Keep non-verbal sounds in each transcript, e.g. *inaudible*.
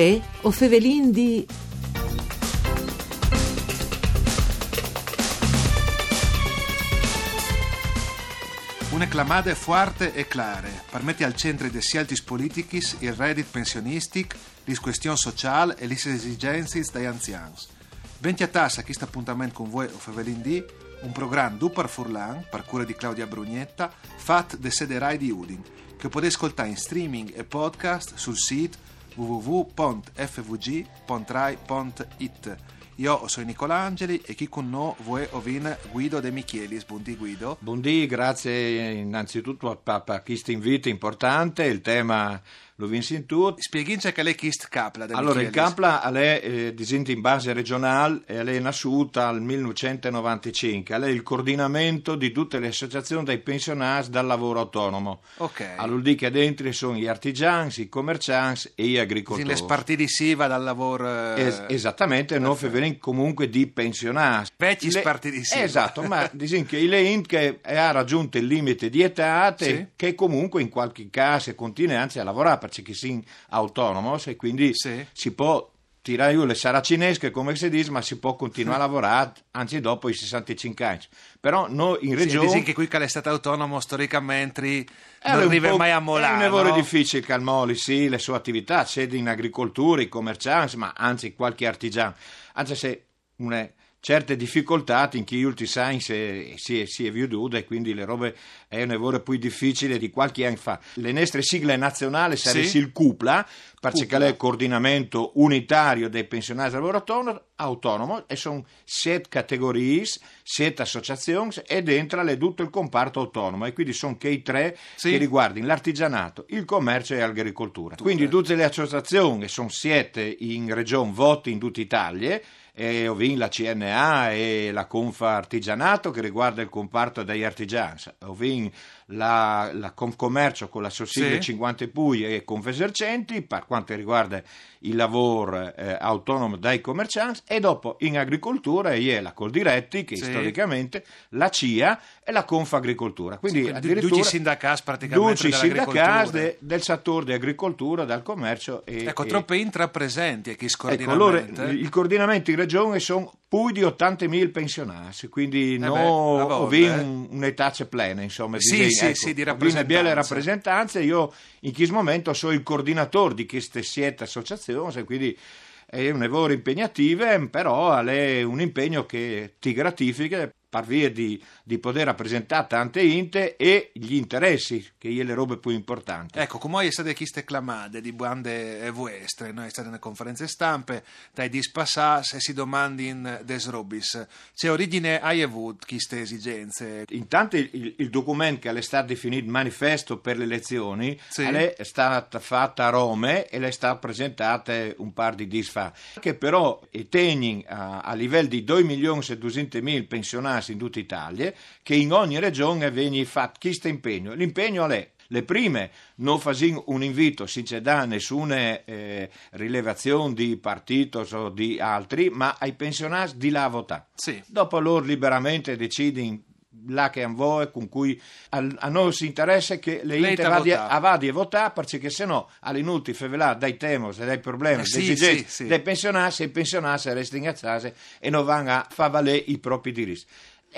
Uè, o fevelin di... Una clamada forte e clare, permette al centro dei scelti politici il reddit pensionistic, le questioni sociali e le esigenze degli anziani. Venti a tassa questo appuntamento con voi o Fevelin D, un programma du par Furlan, per cura di Claudia Brugnetta, fatto de sede Rai di Udin, che potete ascoltare in streaming e podcast sul sito www.fvg.rai.it. Io sono Nicola Angeli e chi con noi vuoi ovin Guido De Michelis. Buondì Guido. Buondì, grazie innanzitutto a, a, a questo invito importante. Il tema lo vinsi in tu. Spieghici che lei chist Capla. De allora, il Capla è eh, distinto in base regionale e è nasciuta nel 1995. È il coordinamento di tutte le associazioni dei pensionati dal lavoro autonomo. Ok. Allora, lì che dentro sono gli artigiani, i commercianti e gli agricoltori. Quindi le spartiti SIVA dal lavoro... eh, Es- esattamente, non vengono comunque di pensionati. Vecchi Le- spartiti SIVA. Esatto, ma *laughs* diciamo che il Int che ha raggiunto il limite di età Sì. che comunque in qualche caso continua anzi a lavorare perché si autonomo e quindi Sì. si può tirare giù le saracinesche come si dice ma si può continuare a *laughs* lavorare anzi dopo i 65 anni però noi in Sì, regione dici che qui che è stato autonomo storicamente eh, non arriva mai a È un molare. lavoro no? difficile calmoli, sì, le sue attività, sede in agricoltura, i commercianti, ma anzi qualche artigiano. Anche se una certe difficoltà in cui ultimi anni si, si, si è veduta e quindi le robe è un lavoro più difficile di qualche anno fa. Le nostre sigle nazionali sarebbero Sì. il CUPLA, perché è il coordinamento unitario dei pensionati del lavoro autonomo, e sono sette categorie, sette associazioni e dentro è tutto il comparto autonomo e quindi sono che i tre Sì. che riguardano l'artigianato, il commercio e l'agricoltura. Quindi tutte le associazioni, sono sette in regione, voti in tutta Italia, e ovin la CNA e la Confa Artigianato che riguarda il comparto degli artigiani, ovin la, la Confcommercio con la Sossiglia Sì. 50 Puglia e Confesercenti per quanto riguarda il lavoro eh, autonomo dai commercianti e dopo in agricoltura è la Coldiretti che Sì. storicamente la CIA e la Confagricoltura. Quindi Quindi addirittura duci sindacati praticamente duci sindacati de- del settore di agricoltura, del commercio e, Ecco, e- troppe intrapresenti a chi Ecco, allora scordinamento. il coordinamento in regione sono più di 80.000 pensionati, quindi Eh beh, no ovin eh. un- un'età plena, insomma. Sì, disegni, sì, ecco, sì, di rappresentanza. rappresentanze, io in questo momento sono il coordinatore di queste sette associazioni, quindi è un lavoro impegnativo, però è un impegno che ti gratifica per via di, di poter rappresentare tante inte e gli interessi, che è le robe più importanti. Ecco, come è state queste clamate di bande vuestre, noi state nelle conferenze stampe, dai dispassas e si domandi in des robis. C'è origine hai avuto queste esigenze? Intanto il, il documento che è stato definito manifesto per le elezioni Sì. è stata fatta a Roma e è stata presentata un par di dis fa, che però tegni a, a livello di 2 milioni e 200 mila pensionati in tutta Italia, che in ogni regione viene fatto questo impegno. L'impegno è le prime non facendo un invito, si c'è da nessuna eh, rilevazione di partito o di altri, ma ai pensionati di là a votare. Sì. Dopo loro liberamente decidono là che hanno voi, con cui a, a noi si interessa che le Lei inte t'ha vadi, votato. a votare perché se no all'inutile favelà dai temi dai problemi Eh, sì, delle esigenze sì, sì. dei pensionati e pensionati restano ingazzati e non vanno a far valere i propri diritti.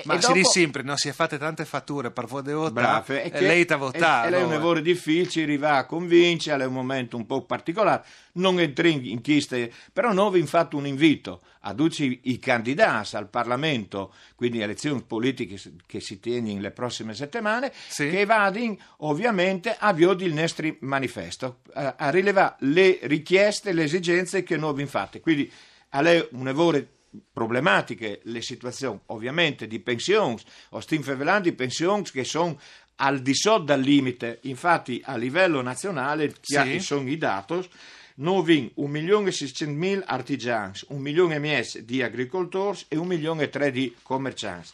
Ma e si dopo- dice sempre, no? si è fatte tante fatture per votare Bravo, e è che- lei t'ha è- votato. è un lavoro difficile, arriva a convincere, è un momento un po' particolare, non entri in chiste, però noi vi fatto un invito a tutti i candidati al Parlamento, quindi elezioni politiche che si tengono le prossime settimane, Sì. che vadano ovviamente a viodi il nostro manifesto, a, a rilevare le richieste, le esigenze che noi vi fate. Quindi a lei un lavoro problematiche le situazioni ovviamente di pensioni o stiamo di pensioni che sono al di sotto del limite infatti a livello nazionale Sì. sono i dati noi 1.600.000 artigiani, 1 milione e mezzo di agricoltori e 1 milione e tre di commercianti.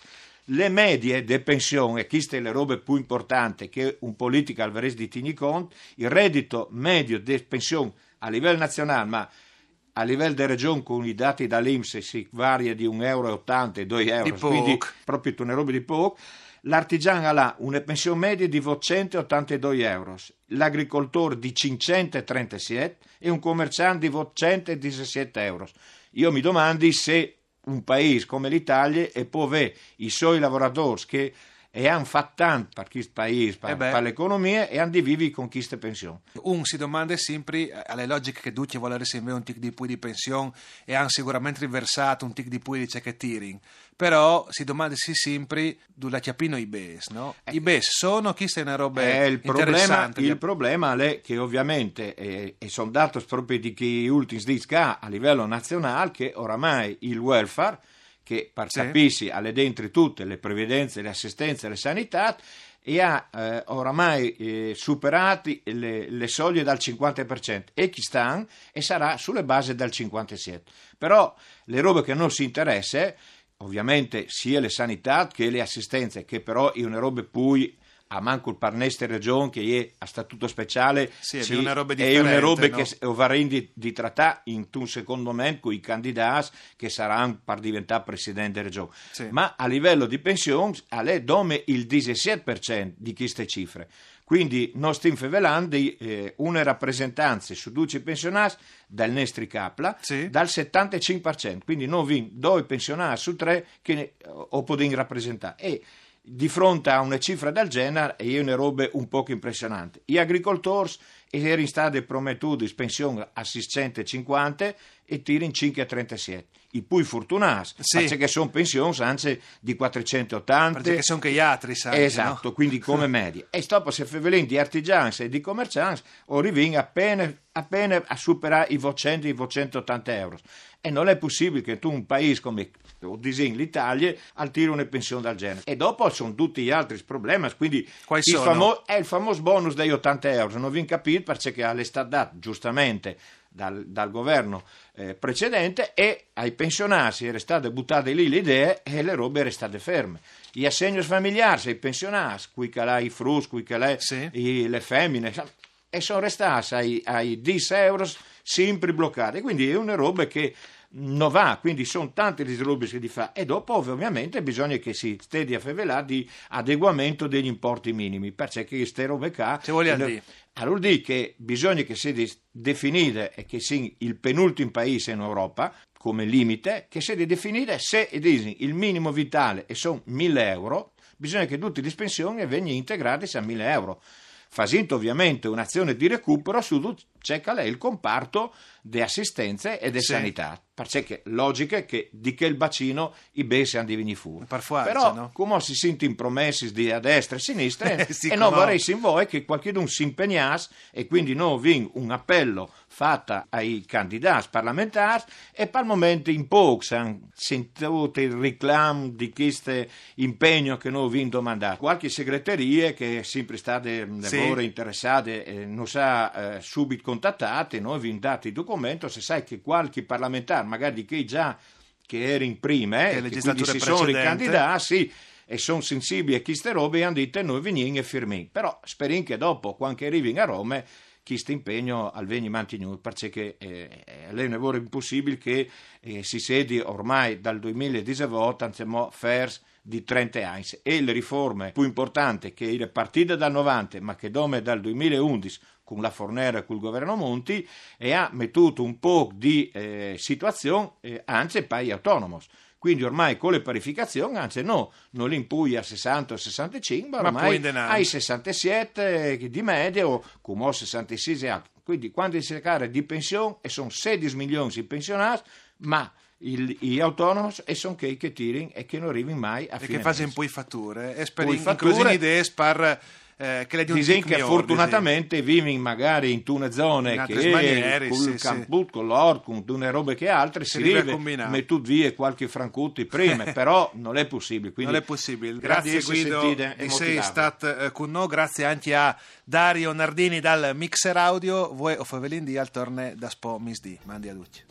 Le medie di pensione, queste le robe più importanti che un politico alvarese di tigni conto, il reddito medio di pensione a livello nazionale, ma a livello di regione con i dati dall'Inps si varia di 1,80 euro e 2 euro, Di poco. quindi proprio una roba di poco. l'artigiano ha una pensione media di 182 euro, l'agricoltore di 537 e un commerciante di 117 euro. Io mi domandi se un paese come l'Italia e può avere i suoi lavoratori che e hanno fatto tanto per questo paese, per, eh per l'economia e hanno di vivi con queste pensioni. Un si domanda sempre eh, alle logiche che tutti vogliono avere un tic di più di pensione e hanno sicuramente riversato un tic di più di checketiring, però si domanda sempre dove chiappino i BES, no? Eh. I BES sono chi se una roba eh, il problema, il problema è che ovviamente, eh, e sono dati proprio di chi ultimi dice a livello nazionale, che oramai il welfare che per sì. capirsi alle dentro tutte le previdenze, le assistenze le sanità e ha eh, oramai eh, superati le, le, soglie dal 50% e chi sta e sarà sulle basi del 57%. Però le robe che non si interessa, ovviamente sia le sanità che le assistenze, che però è una roba poi a manco il Parneste Region che è a statuto speciale sì, sì, è una roba, è una roba no? che varrà di, di trattare in un secondo momento con i candidati che saranno per diventare presidente della regione sì. ma a livello di pensioni a lei dome il 17% di queste cifre quindi non stiamo favelando eh, una rappresentanza su 12 pensionati dal Nestri Capla sì. dal 75%, quindi noi abbiamo due pensionati su tre che ne, o possono rappresentare. E di fronte a una cifra del genere è una roba un po' impressionante. Gli agricoltori erano stati promettuti pensione a 650 e tiri in 537. I più fortunati, sì. perché sono pensioni anzi di 480. Perché sono che gli altri, sai. Esatto, no? quindi come *laughs* media. e dopo se fevelin di artigiani e di commercianti, arriviamo appena, appena a superare i 200 i 280 euro. E non è possibile che tu un paese come o disegni l'Italia al tiro una pensione del genere. E dopo sono tutti gli altri problemi, quindi il, famo- è il famoso bonus degli 80 euro, non vi capite perché all'estate dato giustamente dal, dal governo eh, precedente e ai pensionati era state buttate lì le idee e le robe erano state ferme. Gli assegni familiari ai pensionati, qui che i frus, qui che sì. le femmine, e sono restati ai, ai 10 euro sempre bloccati. Quindi è una roba che non va, quindi sono tante le robe che si fa. E dopo ovviamente bisogna che si stedi a favelare di adeguamento degli importi minimi, perché queste robe qua... Ci voglio dire. Allora dire che bisogna che si definire e che sia il penultimo paese in Europa come limite, che si definire se il minimo vitale e sono 1000 euro, bisogna che tutte le pensioni vengano integrate a 1000 euro. Facendo ovviamente un'azione di recupero su c'è il comparto di assistenza e di sì. sanità perché logica che di che il bacino i bessi hanno di venire fuori. Però, no? come si sente in promessi di a destra e a sinistra, *laughs* sì, e non vorrei in voi che qualcuno si impegnasse e quindi noi vin un appello fatto ai candidati parlamentari e per il momento in pochi hanno sentito il reclamo di questo impegno che noi abbiamo domandato. Qualche segreteria che è sempre state sì. interessate eh, non sa eh, subito contattate, noi abbiamo dato il documento, se sai che qualche parlamentare magari che già che era in prima, eh, che quindi si sono ricandidati, e sono sensibili a queste robe hanno detto noi veniamo e firmiamo. Però speriamo che dopo, quando arrivi a Roma, questo impegno al veni mantenuto, perché eh, è un lavoro impossibile che eh, si sedi ormai dal 2018, anziamo FERS, di 30 anni e le riforme più importanti che è partita dal 90 ma che dome dal 2011 con la Fornera e col governo Monti e ha mettuto un po' di eh, situazione eh, anzi poi autonomos. Quindi ormai con le parificazioni, anzi no, non li a 60 o 65, ma ormai ai 67 di media o come 66 anni. Quindi quando si cerca di pensione, e sono 16 milioni di pensionati, ma gli autonomi e sono che che tirano e che non arrivano mai a e fine E che fanno poi fatture. E speriamo così idee spar eh, che Dicen che fortunatamente vivi magari in tune zone in che maniere, con il camput, sì. con l'or, con tune robe che altre si, si a tu via qualche francutti prima, *laughs* però non è possibile. non è possibile. Grazie Guido di sei stato eh, con noi, grazie anche a Dario Nardini dal Mixer Audio, voi o Favelin di al torne da Spo Misdi. Mandi a tutti.